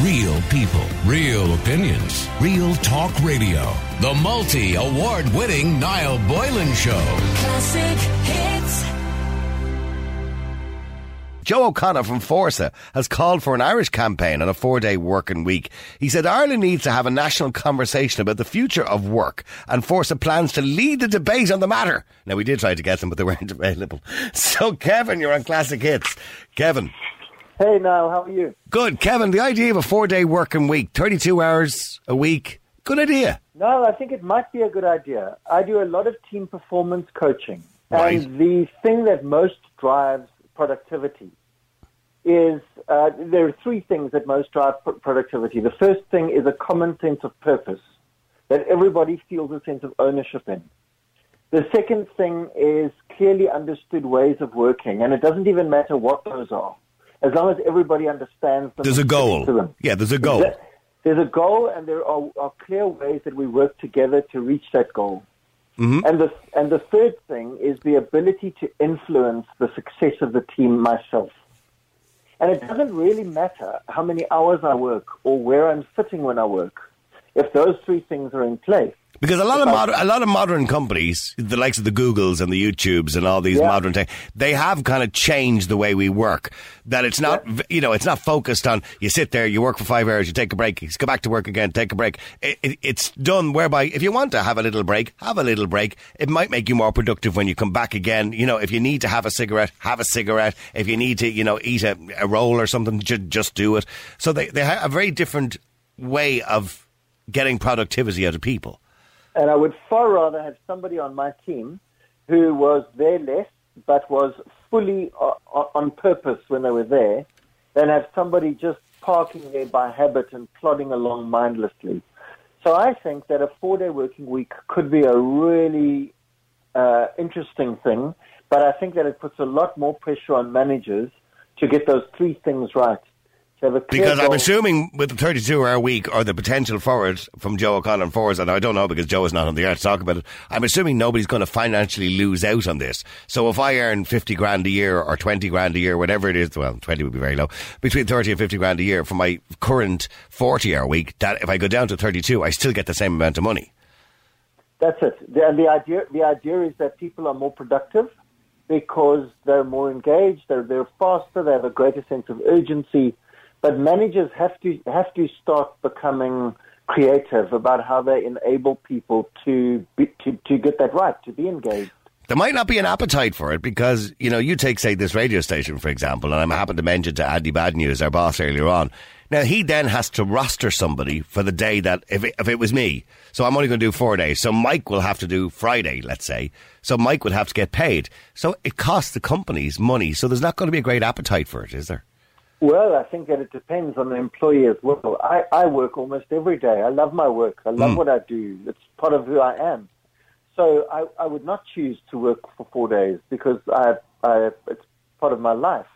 Real people, real opinions, real talk radio. The multi award winning Niall Boylan Show. Classic hits. Joe O'Connor from Fórsa has called for an Irish campaign on a four day working week. He said Ireland needs to have a national conversation about the future of work and Fórsa plans to lead the debate on the matter. Now, we did try to get them, but they weren't available. So, Kevin, you're on Classic Hits. Kevin. Hey, Niall, how are you? Good. Kevin, the idea of a four day working week, 32 hours a week, good idea. No, I think it might be a good idea. I do a lot of team performance coaching. Right. And the thing that most drives productivity is uh, there are three things that most drive pr- productivity. The first thing is a common sense of purpose that everybody feels a sense of ownership in. The second thing is clearly understood ways of working, and it doesn't even matter what those are, as long as everybody understands them. There's a goal. to them. Yeah, there's a goal. There's a goal, and there are, are clear ways that we work together to reach that goal. Mm-hmm. And the and the third thing is the ability to influence the success of the team myself. And it doesn't really matter how many hours I work or where I'm sitting when I work. If those three things are in place, Because a lot of a lot of modern companies, the likes of the Googles and the YouTubes and all these Yeah. modern tech, they have kind of changed the way we work. That it's not, v you know, it's not focused on you sit there, you work for five hours, you take a break, you go back to work again, take a break. It, it, it's done whereby if you want to have a little break, have a little break. It might make you more productive when you come back again. You know, if you need to have a cigarette, have a cigarette. If you need to, you know, eat a, a roll or something, ju- just do it. So they they have a very different way of getting productivity out of people. And I would far rather have somebody on my team who was there less but was fully o- o- on purpose when they were there, than have somebody just parking there by habit and plodding along mindlessly. So I think that a four-day working week could be a really uh, interesting thing, but I think that it puts a lot more pressure on managers to get those three things right. To have a clear Because I'm assuming with the 32 hour week or the potential for it from Joe O'Connor and Fórsa, and I don't know because Joe is not on the air to talk about it, I'm assuming nobody's going to financially lose out on this. So if I earn 50 grand a year or 20 grand a year, whatever it is, well, 20 would be very low, between 30 and 50 grand a year for my current 40 hour week, that if I go down to 32, I still get the same amount of money. That's it. The, and the idea, the idea is that people are more productive because they're more engaged, they're, they're faster, they have a greater sense of urgency. But managers have to have to start becoming creative about how they enable people to be, to, to get that right, to be engaged. There might not be an appetite for it because, you know, you take, say, this radio station, for example, and I'm happy to mention to Andy Bad News, our boss earlier on. Now, he then has to roster somebody for the day that, if it, if it was me, so I'm only going to do four days. So Mike will have to do Friday, let's say. So Mike would have to get paid. So it costs the companies money. So there's not going to be a great appetite for it, is there? Well, I think that it depends on the employee as well. I, I work almost every day. I love my work. I love mm. what I do. It's part of who I am. So I, I would not choose to work for four days because I, I, it's part of my life.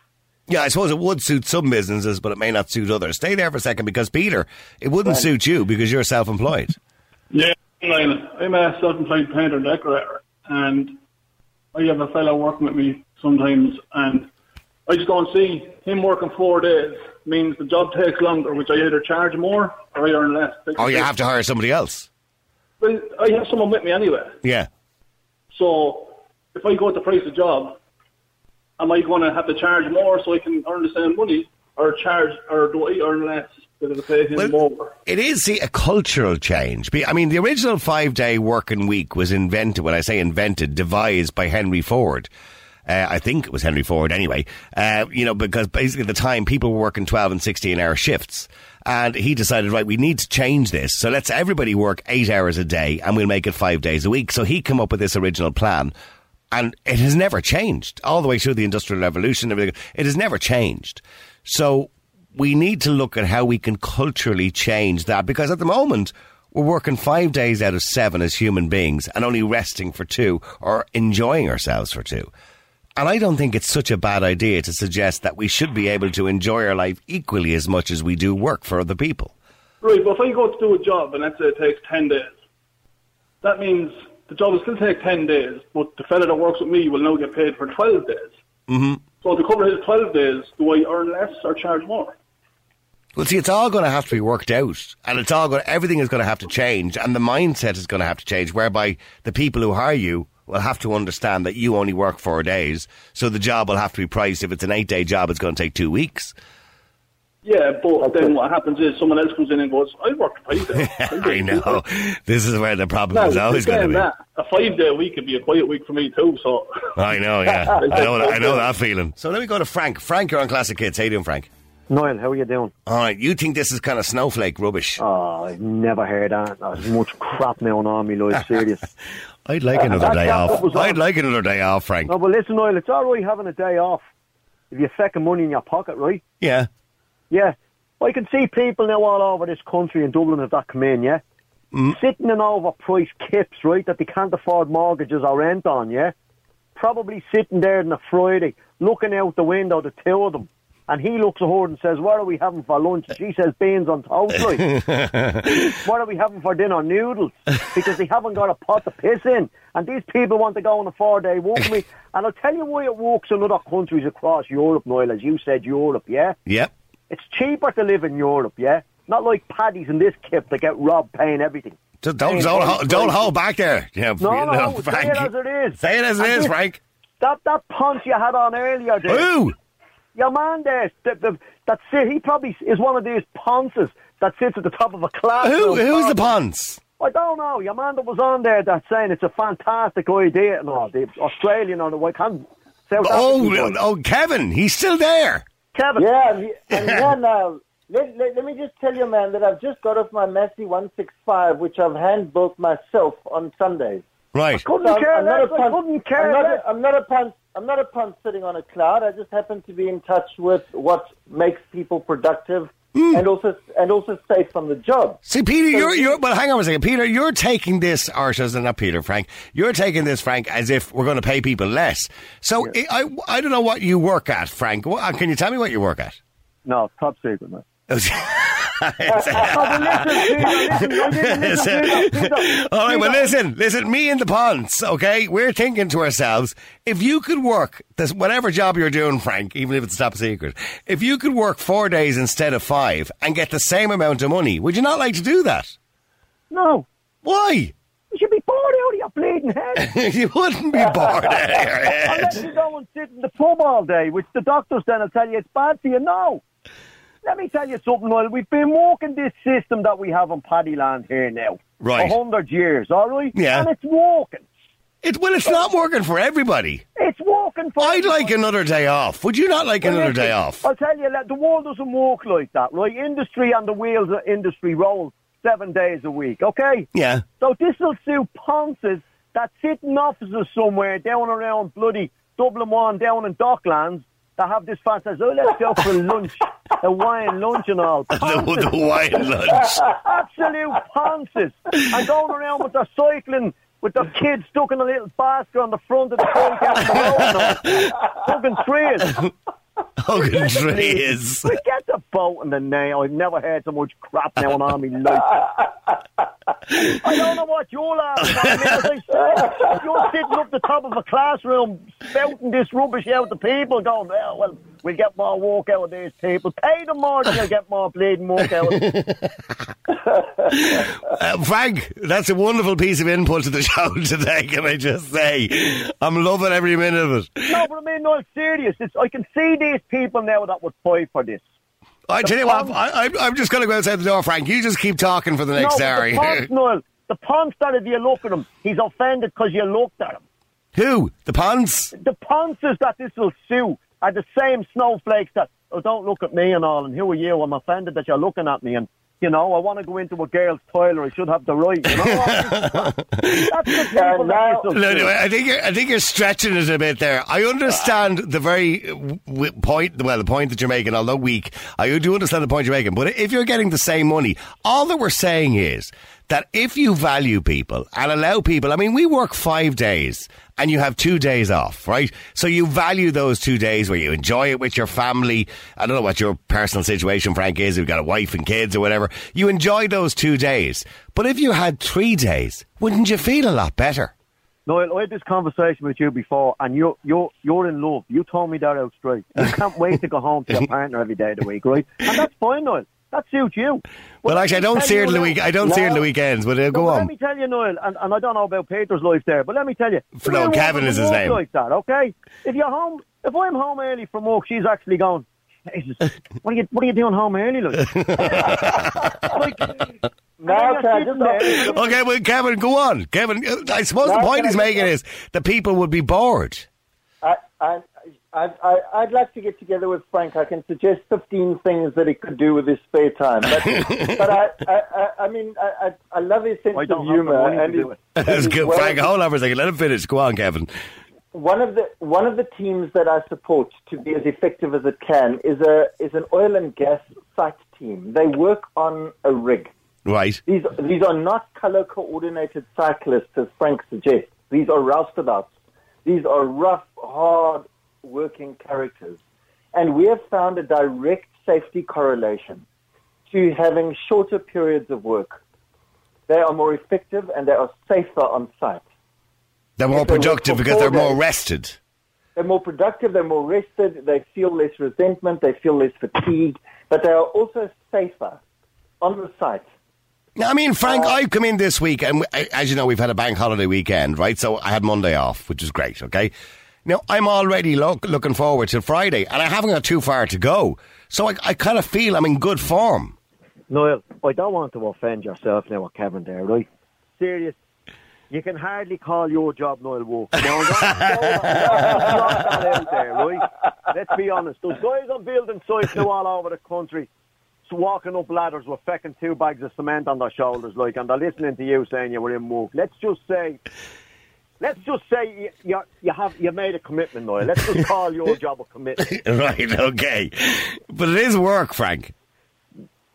Yeah, I suppose it would suit some businesses, but it may not suit others. Stay there for a second because, Peter, it wouldn't suit you because you're self employed. Yeah, I'm a self-employed painter and decorator, and I have a fellow working with me sometimes, and I just don't see him working four days means the job takes longer, which I either charge more or I earn less. Or you have to hire somebody else. Well, I have someone with me anyway, Yeah. so if I go at the price of job, am I going to have to charge more so I can earn the same money, or charge, or do I earn less because I pay him Well, more? It is see, a cultural change. I mean, the original five day working week was invented, when I say invented, devised by Henry Ford. Uh, I think it was Henry Ford anyway. Uh, you know, because basically at the time people were working 12 and 16 hour shifts. And he decided, right, we need to change this. So let's everybody work eight hours a day and we'll make it five days a week. So he came up with this original plan. And it has never changed all the way through the Industrial Revolution. Everything. It has never changed. So we need to look at how we can culturally change that because at the moment we're working five days out of seven as human beings and only resting for two or enjoying ourselves for two. And I don't think it's such a bad idea to suggest that we should be able to enjoy our life equally as much as we do work for other people. Right, but if I go to do a job and let's say it takes 10 days, that means the job will still take 10 days, but the fella that works with me will now get paid for 12 days. Mm-hmm. So to cover his 12 days, do I earn less or charge more? Well, see, it's all going to have to be worked out, and it's all going. Everything is going to have to change, and the mindset is going to have to change. Whereby the people who hire you will have to understand that you only work four days, so the job will have to be priced. If it's an eight-day job, it's going to take two weeks. Yeah, but then what happens is someone else comes in and goes, I worked five days. I know. This is where the problem Now, is always going to be. that, a five day week could be a quiet week for me too, so. I know, yeah. I know, that, I know that feeling. So let me go to Frank. Frank, you're on Classic Kids. How you doing, Frank? Niall, how are you doing? All right, you think this is kind of snowflake rubbish? Oh, I've never heard that. There's much crap now on me, like, serious. I'd like another that- day off. I'd like another day off, Frank. no, but listen, Niall, it's all right having a day off if you're second money in your pocket, right? Yeah. Yeah. I can see people now all over this country in Dublin have that come in, yeah? Mm. Sitting in overpriced kips, right, that they can't afford mortgages or rent on, yeah? Probably sitting there on a Friday, looking out the window, the two of them. And he looks at her and says, What are we having for lunch? And she says, Beans on toast, like. what are we having for dinner? Noodles. Because they haven't got a pot to piss in. And these people want to go on a four day walk with me. And I'll tell you why it works in other countries across Europe, Noel, as you said, Europe, yeah? Yep. It's cheaper to live in Europe, yeah? Not like paddies in this kip that get robbed paying everything. Just don't don't, ho- don't hold back there. Yeah, No, you no, know, say it as it is. Say it as it And is, this- Frank. That that punch you had on earlier there. Who? Your man there, the, the, that sit, he probably is one of these ponces that sits at the top of a class. Who? Who's the ponce? I don't know. Your man that was on there that's saying it's a fantastic idea. No, the Australian on the way. can't. South Oh, African guy. oh, Kevin. He's still there. Kevin. Yeah, and, he, and yeah, uh, now, let, let, let me just tell you, man, that I've just got off my Massey 165, which I've hand built myself on Sundays. Right. I Couldn't So I'm, care I'm not a less. I couldn't care I'm not less. a, I'm not a punt. I'm not a punt sitting on a cloud. I just happen to be in touch with what makes people productive Hmm. and also and also safe from the job. See, Peter, you're, you're, well, hang on a second. Peter, you're taking this, or should I say not Peter, Frank, you're taking this, Frank, as if we're going to pay people less. So I, I, I don't know what you work at, Frank. What, can you tell me what you work at? No, top secret, man. All but listen, Peter, listen, I didn't listen, Peter, Peter, right, well, listen, listen, me and the Ponce, okay? We're thinking to ourselves, if you could work this, whatever job you're doing, Frank, even if it's top secret, if you could work four days instead of five and get the same amount of money, would you not like to do that? No, Why? you should be bored out of your bleeding head. you wouldn't be bored out of your head. Unless you go and sit in the pub all day, which the doctors then will tell you it's bad for you. No. Let me tell you something, Noel. We've been working this system that we have on Paddyland here now. Right. A hundred years, all right? Yeah. And it's working. It, well, it's not working for everybody. It's working for I'd like another day off. Would you not like Well, another listen, day off? I'll tell you, that the world doesn't work like that, right? Industry and the wheels of industry roll seven days a week, okay? Yeah. So this will suit ponces that sit in offices somewhere down around bloody Dublin One, down in Docklands, that have this fan says, oh, let's go for lunch, a wine lunch and all. The, the wine lunch. absolute ponces. And going around with their cycling, with the kids stuck in a little basket on the front of the bike out on the road now, trees. Hugging trees. We get the bolt in the nail. I've never heard so much crap now on Army life. I don't know what you're laughing at. I mean, as I said, you're sitting up the top of a classroom spouting this rubbish out to people going, well, well, we'll get more work out of these people. Pay them more and you'll get more bleeding work out. Uh, Frank, that's a wonderful piece of input to the show today, can I just say? I'm loving every minute of it. No, but I mean, no, serious. It's, I can see these people now that would fight for this. I tell you what, I, I'm just going to go outside the door, Frank. You just keep talking for the next no, hour. the punch, Noel, the punch that you look at him, he's offended because you looked at him. Who? The Ponce? the ponces that this will sue are the same snowflakes that, oh, don't look at me and all, and who are you? I'm offended that you're looking at me, and, you know, I want to go into a girl's toilet. I should have the right, you know? That's the people that this will No, no, I think you're, I think you're stretching it a bit there. I understand the very uh, w- point, well, the point that you're making, although weak. I do understand the point you're making. But if you're getting the same money, all that we're saying is that if you value people and allow people, I mean, we work five days and you have two days off, right? So you value those two days where you enjoy it with your family. I don't know what your personal situation, Frank, is. You've got a wife and kids or whatever. You enjoy those two days. But if you had three days, wouldn't you feel a lot better? Noel, I had this conversation with you before, and you're, you're, you're in love. You told me that out straight. You can't wait to go home to your partner every day of the week, right? And that's fine, Noel. That suits you. Well, actually, I don't see you it in the week. I don't see it in the weekends. But uh, No, go but Let me tell you, Noel, and, and I don't know about Peter's life there, but let me tell you. For no, Kevin is his walks name. Like that, okay? If you're home, if I'm home early from work, she's actually going. Jesus, what are you what are you doing home early, like? like Now, and can I you're just sitting ask there, you- Okay, well, Kevin, go on. Kevin, uh, I suppose the point he's making is that people would be bored. I, I, I, I, I'd like to get together with Frank. I can suggest 15 things that he could do with his spare time. But, but I, I, I, I mean, I, I, I love his sense I of don't have the humor. money to and his- it. and That's his good. well- Frank, hold on for a second. Let him finish. Go on, Kevin. One of the one of the teams that I support to be as effective as it can is a is an oil and gas site team. They work on a rig. Right. These these are not color coordinated cyclists, as Frank suggests. These are roustabouts. These are rough, hard working characters, and we have found a direct safety correlation to having shorter periods of work. They are more effective and they are safer on site. They're more If they work productive because they're more rested. They're more productive, they're more rested, they feel less resentment, they feel less fatigue, but they are also safer on the site. Now, I mean, Frank, I've come in this week, and uh, as you know, we've had a bank holiday weekend, right? So I had Monday off, which is great, okay? Now, I'm already look, looking forward to Friday, and I haven't got too far to go. So I, I kind of feel I'm in good form. Noel, I don't want to offend yourself now with Kevin there, right? Serious. You can hardly call your job Noel Wolf. Now, out there, right? Let's be honest. Those guys on building sites now all over the country, walking up ladders with fecking two bags of cement on their shoulders, like, and they're listening to you saying you were in work. Let's just say, let's just say you, you, have you made a commitment, Noel. Let's just call your job a commitment. right, okay. But it is work, Frank.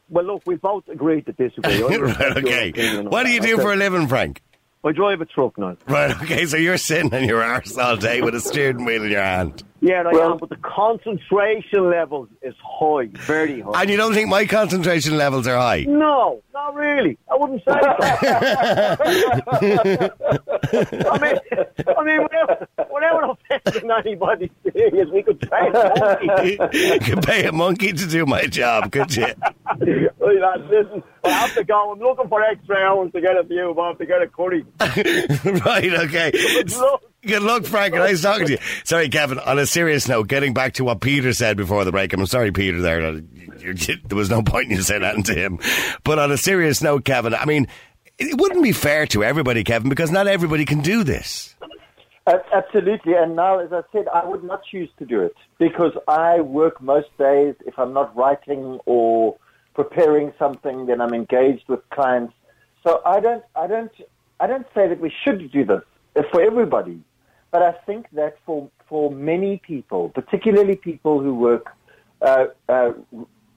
Well, look, we both agreed to disagree. Right, okay. What do you do for a living, Frank? I drive a truck now. Right, okay, so you're sitting on your arse all day with a steering wheel in your hand. Yeah, I Well- am, but the concentration level is high, very high. And you don't think my concentration levels are high? no, not really. I wouldn't say so. I mean, I mean, without, without offending anybody serious, we could try it. you could pay a monkey to do my job, could you? Listen, I have to go. I'm looking for extra hours to get a view, but I have to get a curry. right, okay. Good luck, Frank. Nice talking to you. Sorry, Kevin. On a serious note, getting back to what Peter said before the break, I'm sorry, Peter. There, there was no point in you saying that to him. But on a serious note, Kevin, I mean, it wouldn't be fair to everybody, Kevin, because not everybody can do this. Absolutely, and now, as I said, I would not choose to do it because I work most days. If I'm not writing or preparing something, then I'm engaged with clients. So I don't, I don't, I don't say that we should do this for everybody, but I think that for for many people, particularly people who work uh, uh,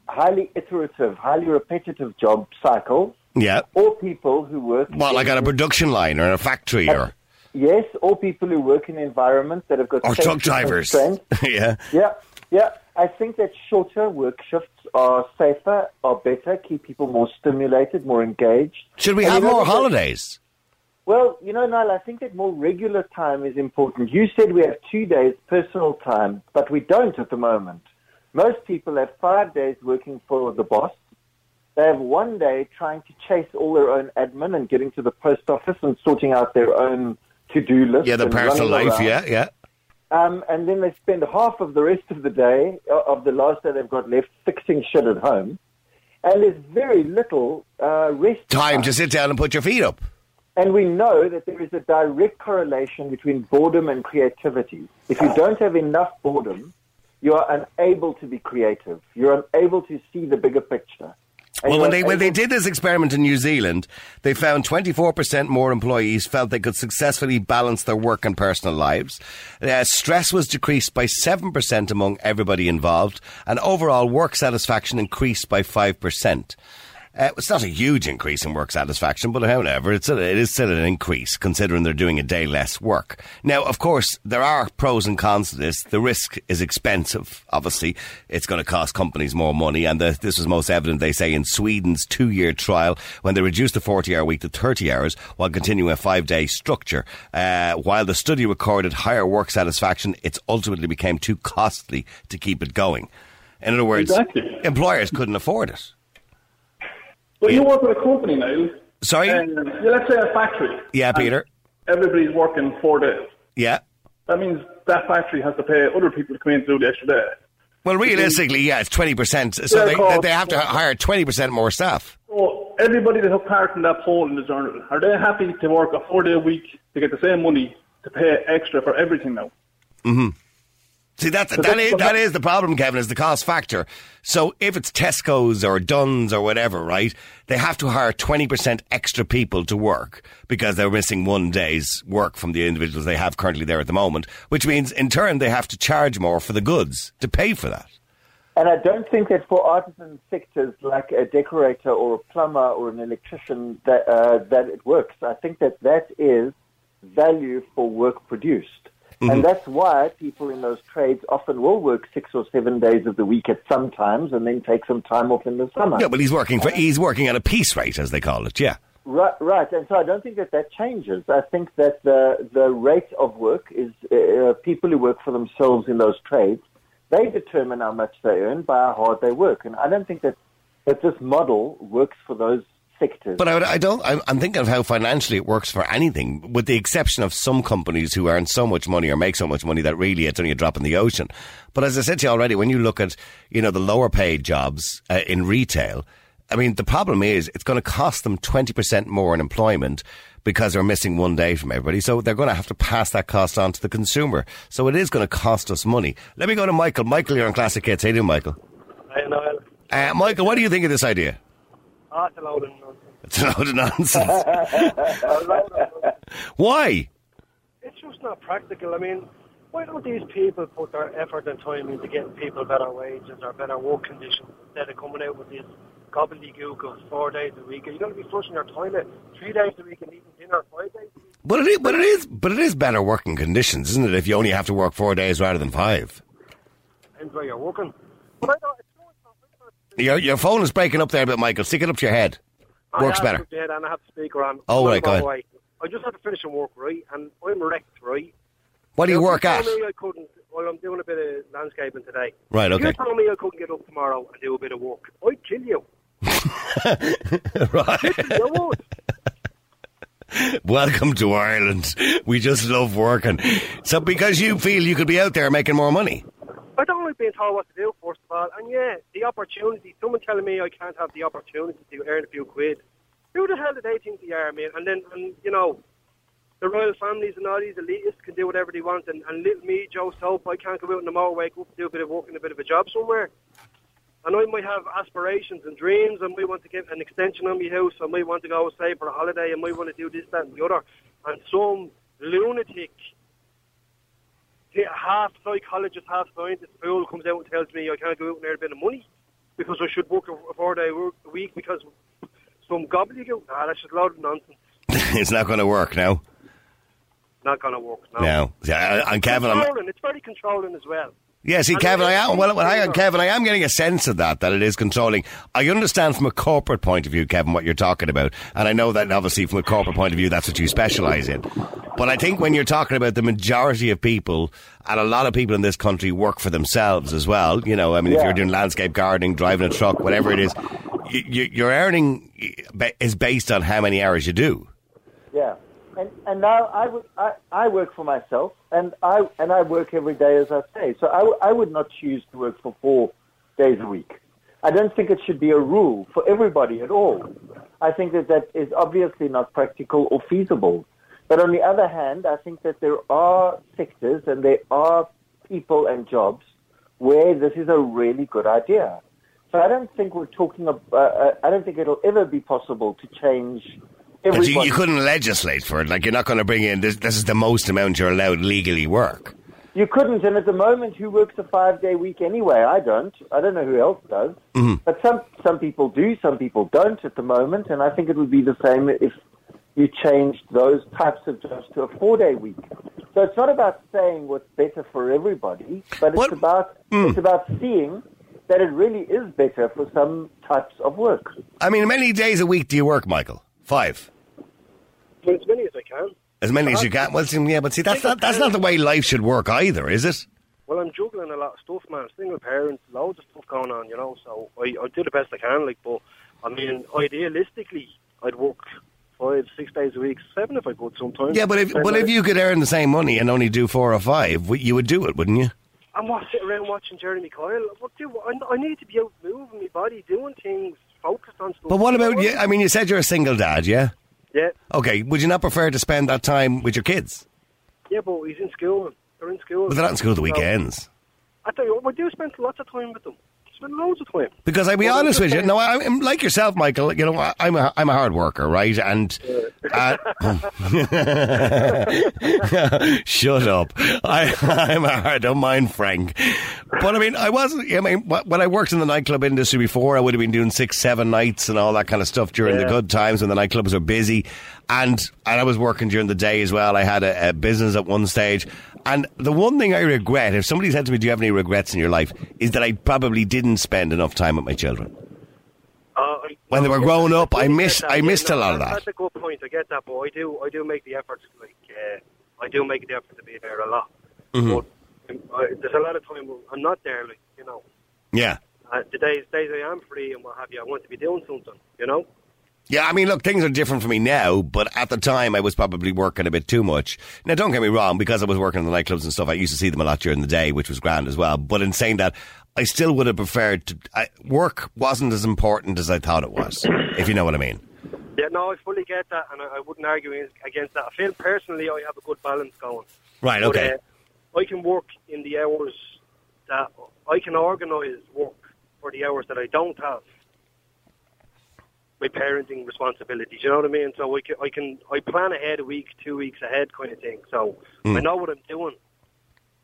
highly iterative, highly repetitive job cycles, Yeah. or people who work What, like on a production line or in a factory or, Yes, or people who work in environments that have got or truck drivers? yeah. Yeah, yeah. I think that shorter work shifts are safer, are better, keep people more stimulated, more engaged. Should we And have more holidays? Well, you know, Niall, I think that more regular time is important. You said we have two days personal time, but we don't at the moment. Most people have five days working for the boss. They have one day trying to chase all their own admin and getting to the post office and sorting out their own to-do list. Yeah, the personal life, around. yeah, yeah. Um, and then they spend half of the rest of the day, uh, of the last day they've got left, fixing shit at home. And there's very little uh, rest Time to sit down and put your feet up. And we know that there is a direct correlation between boredom and creativity. If you don't have enough boredom, you are unable to be creative. You're unable to see the bigger picture. And Well, when they when they did this experiment in New Zealand, they found 24% more employees felt they could successfully balance their work and personal lives. Uh, stress was decreased by 7% among everybody involved, and overall work satisfaction increased by 5%. Uh, it's not a huge increase in work satisfaction, but however, it's a, it is still an increase considering they're doing a day less work. Now, of course, there are pros and cons to this. The risk is expensive. Obviously, it's going to cost companies more money, and the, this was most evident, they say, in Sweden's two-year trial when they reduced the 40-hour week to 30 hours while continuing a five-day structure. Uh, while the study recorded higher work satisfaction, it ultimately became too costly to keep it going. In other words, Exactly. employers couldn't afford it. But you work with a company now. Sorry? And yeah, let's say a factory. Yeah, Peter. Everybody's working four days. Yeah. That means that factory has to pay other people to come in and do the extra day. Well, realistically, yeah, it's 20%. So Yeah, they, they have to hire 20% more staff. So everybody that took part in that poll in the journal, are they happy to work a four day week to get the same money to pay extra for everything now? Mm-hmm. See, that, that, that's is, that is the problem, Kevin, is the cost factor. So if it's Tesco's or Dunnes or whatever, right, they have to hire 20% extra people to work because they're missing one day's work from the individuals they have currently there at the moment, which means in turn they have to charge more for the goods to pay for that. And I don't think that for artisan sectors like a decorator or a plumber or an electrician that uh, that it works. I think that that is value for work produced. And that's why people in those trades often will work six or seven days of the week at some times and then take some time off in the summer. Yeah, but he's working for, he's working at a piece rate, as they call it, yeah. Right, right. And so I don't think that that changes. I think that the the rate of work is uh, people who work for themselves in those trades. They determine how much they earn by how hard they work, and I don't think that that this model works for those sectors. But I, would- I don't. I'm, I'm thinking of how financially it works for anything, with the exception of some companies who earn so much money or make so much money that really it's only a drop in the ocean. But as I said to you already, when you look at you know the lower paid jobs uh, in retail, I mean the problem is it's going to cost them twenty percent more in employment because they're missing one day from everybody. So they're going to have to pass that cost on to the consumer. So it is going to cost us money. Let me go to Michael. Michael, you're on Classic Hits. How you doing, Michael? I know. Uh, Michael, what do you think of this idea? Ah, it's a load of nonsense. It's a load of nonsense. A load of nonsense. Why? It's just not practical. I mean, why don't these people put their effort and time into getting people better wages or better work conditions instead of coming out with this gobbledygook of four days a week? Are you going to be flushing your toilet three days a week and eating dinner five days a week? But it is, but it is, but it is better working conditions, isn't it? If you only have to work four days rather than five. Depends where you're working. But I don't, it's not, it's not, it's not Your your phone is breaking up there a bit, Michael. Stick it up to your head. I Works have better. to dead and I have the speaker on. Oh, right, go ahead. I just had to finish some work, right? And I'm wrecked, right? What do you work at? told me I couldn't. Well, I'm doing a bit of landscaping today. Right, okay. you told me I couldn't get up tomorrow and do a bit of work, I'd kill you. right. I would. Welcome to Ireland. We just love working. So because you feel you could be out there making more money. I don't like being told what to do, first of all. And yeah, the opportunity, someone telling me I can't have the opportunity to earn a few quid. Who the hell do they think they are, man? And then, and, you know, the royal families and all these elitists can do whatever they want. And, and little me, Joe Soap, I can't go out in the motorway, go up do a bit of work and a bit of a job somewhere. And I might have aspirations and dreams. I might want to get an extension on my house. I might want to go stay for a holiday. I might want to do this, that, and the other. And some lunatic half psychologist, half scientist fool comes out and tells me I can't go out and earn a bit of money because I should work a four day work a week because some gobbledygook. Nah, that's just a load of nonsense. it's not going to work now. Not gonna work. now. No. Yeah, and Kevin, I'm, controlling. It's very controlling as well. Yeah, see, And Kevin, I am, well, well, hang on, Kevin, I am getting a sense of that, that it is controlling. I understand from a corporate point of view, Kevin, what you're talking about. And I know that obviously from a corporate point of view, that's what you specialise in. But I think when you're talking about the majority of people, and a lot of people in this country work for themselves as well, you know, I mean, if you're doing landscape gardening, driving a truck, whatever it is, you, you, your earning eh, is based on how many hours you do. Yeah, and and now I would I, I work for myself, and I and I work every day as I say. So I, would not choose to work for four days a week. I don't think it should be a rule for everybody at all. I think that that is obviously not practical or feasible. But on the other hand, I think that there are sectors and there are people and jobs where this is a really good idea. So I don't think we're talking about. Uh, I don't think it'll ever be possible to change. But you, you couldn't legislate for it. Like, you're not going to bring in, this, this is the most amount you're allowed legally work. You couldn't, and at the moment, who works a five-day week anyway? I don't. I don't know who else does. Mm-hmm. But some some people do, some people don't at the moment, and I think it would be the same if you changed those types of jobs to a four-day week. So it's not about saying what's better for everybody, but it's What- about mm. it's about seeing that it really is better for some types of work. I mean, how many days a week do you work, Michael? Five. As many as I can. As many as you can. Well, see, yeah, but see, that's not that's not the way life should work either, is it? Well, I'm juggling a lot of stuff, man. Single parents, loads of stuff going on, you know. So I, I do the best I can, like. But I mean, idealistically, I'd work five, six days a week, seven if I could sometimes. Yeah, but if but if you could earn the same money and only do four or five, you would do it, wouldn't you? I'm not sitting around watching Jeremy Kyle. What do I, I need to be out moving my body, doing things, focused on stuff. But what about you? I mean, you said you're a single dad, yeah? Yeah, Okay, would you not prefer to spend that time with your kids? yeah, but he's in school. They're in school. But they're not in school the weekends. I tell you what, we do spend lots of time with them. Spend loads of time. Because I'll be Well, honest with you, no, I'm like yourself, Michael. You know, I- I'm a I'm a hard worker, right? And uh, shut up. I I'm a hard. Don't mind Frank. But I mean, I wasn't. I mean, when I worked in the nightclub industry before, I would have been doing six, seven nights and all that kind of stuff during the good times when the nightclubs are busy. And and I was working during the day as well. I had a, a business at one stage. And the one thing I regret, if somebody said to me, "Do you have any regrets in your life?" is that I probably didn't spend enough time with my children. Uh, I- When they were yeah, growing up, I get miss- that, I yeah, missed a lot of that. That's a good point. I get that, but I do, I do make the effort. Like, uh, I do make the effort to be there a lot. Mm-hmm. But um, I, there's a lot of time I'm not there. Like, you know, Yeah. uh, the days, days I am free and what have you, I want to be doing something. You know. Yeah, I mean, look, things are different for me now, but at the time I was probably working a bit too much. Now, don't get me wrong, because I was working in the nightclubs and stuff, I used to see them a lot during the day, which was grand as well. But in saying that, I still would have preferred to. I, work wasn't as important as I thought it was, if you know what I mean. Yeah, no, I fully get that, and I, I wouldn't argue against- that. I feel personally I have a good balance going. Right, But, okay. uh, I can work in the hours that I can organise work for the hours that I don't have my parenting responsibilities. You know what I mean? So I can, I can I plan ahead a week, two weeks ahead, kind of thing. So Hmm. I know what I'm doing.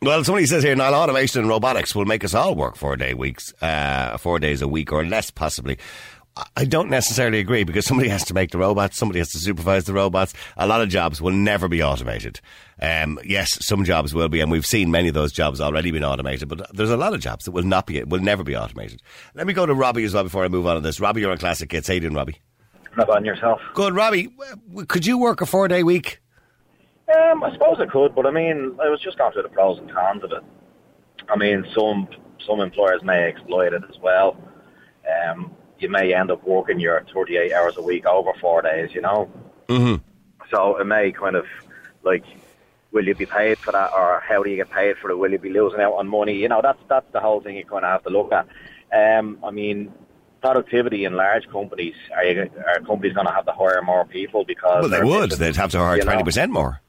Well, somebody says here, now automation and robotics will make us all work four day weeks, uh, four days a week or less, possibly. I- don't necessarily agree because somebody has to make the robots, somebody has to supervise the robots. A lot of jobs will never be automated. Um, yes, some jobs will be, and we've seen many of those jobs already been automated. But there's a lot of jobs that will not be, will never be automated. Let me go to Robbie as well before I move on to this. Robbie, you're on Classic Hits. How you doing, Robbie? Not on yourself. Good, Robbie. Could you work a four day week? Um, I suppose I could, but I mean, I was just going through the pros and cons of it. I mean, some some employers may exploit it as well. Um, you may end up working your 38 hours a week over four days, you know. Mm-hmm. So it may kind of like, will you be paid for that, or how do you get paid for it? Will you be losing out on money? You know, that's that's the whole thing you kind of have to look at. Um, I mean, productivity in large companies are you, are companies going to have to hire more people because Well, they would. missing- They'd have to hire 20% more.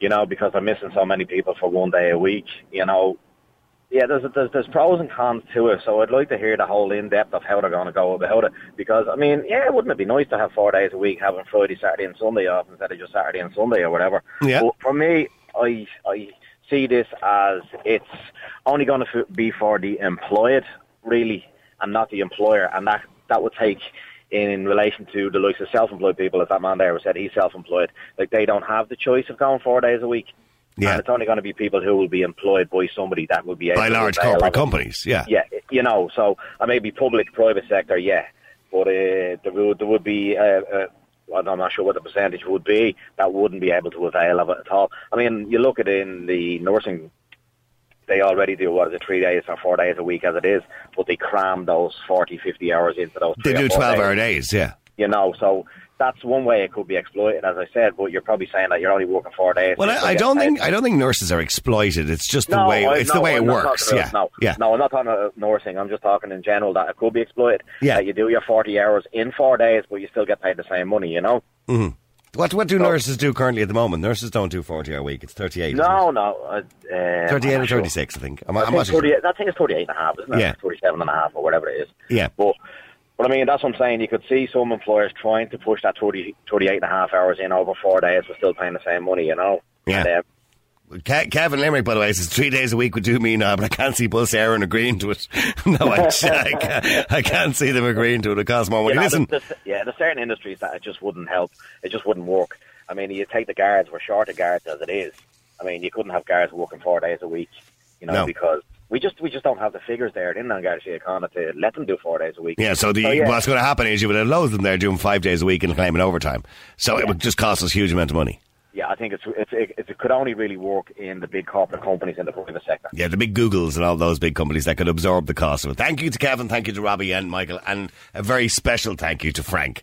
you know, because they're missing so many people for one day a week, you know. Yeah, there's, there's there's pros and cons to it, so I'd like to hear the whole in depth of how they're going to go about it. Because I mean, yeah, wouldn't it be nice to have four days a week, having Friday, Saturday, and Sunday off instead of just Saturday and Sunday or whatever? Yeah. But for me, I I see this as it's only going to be for the employed, really, and not the employer, and that that would take in relation to the likes of self-employed people, as that man there said, he's self-employed. Like they don't have the choice of going four days a week. Yeah. And it's only going to be people who will be employed by somebody that will be able By large corporate companies, yeah. Yeah, you know, so I may be public, private sector, yeah, but uh, there would there would be. Uh, uh, well, I'm not sure what the percentage would be that wouldn't be able to avail of it at all. I mean, you look at it in the nursing, they already do what is it, three days or four days a week as it is, but they cram those 40, 50 hours into those. They do four 12 days hour days, yeah. you know. So that's one way it could be exploited, as I said. But you're probably saying that you're only working four days. Well, I, I don't paid. think I don't think nurses are exploited. It's just the No, way I- it's no, the way it I'm not works. Yeah, No, yeah. no, I'm not talking about nursing. I'm just talking in general that it could be exploited. Yeah. that you do your 40 hours in four days, but you still get paid the same money. You know. What what do nurses do currently at the moment? Nurses don't do forty hour a week. It's thirty eight. No, no. Uh, um, thirty eight or sure. thirty six. I think. I'm, I I'm think, not sure. 38, I think it's 38 and a half, isn't it? Yeah. 37 and a half or whatever it is. Yeah. But, but I mean, that's what I'm saying. You could see some employers trying to push that 30, 38 and a half hours in over four days, but still paying the same money, you know? Yeah. And, um, Kevin Limerick, by the way, says three days a week would do me now, but I can't see Bus Éireann agreeing to it. no, I, I, can't, I can't see them agreeing to it. It costs more money. you know, Listen, there's, there's- yeah, there's certain industries that it just wouldn't help. It just wouldn't work. I mean, you take the guards, we're short of guards as it is. I mean, you couldn't have guards working four days a week, you know, No. because we just we just don't have the figures there in Garda Síochána to let them do four days a week. yeah. So the yeah. what's going to happen is you would have loads of them there doing five days a week and claiming overtime. So it would just cost us a huge amount of money. yeah, I think it's, it's it, it could only really work in the big corporate companies in the private sector. Yeah, the big Googles and all those big companies that could absorb the cost of it. Thank you to Kevin, thank you to Robbie and Michael, and a very special thank you to Frank.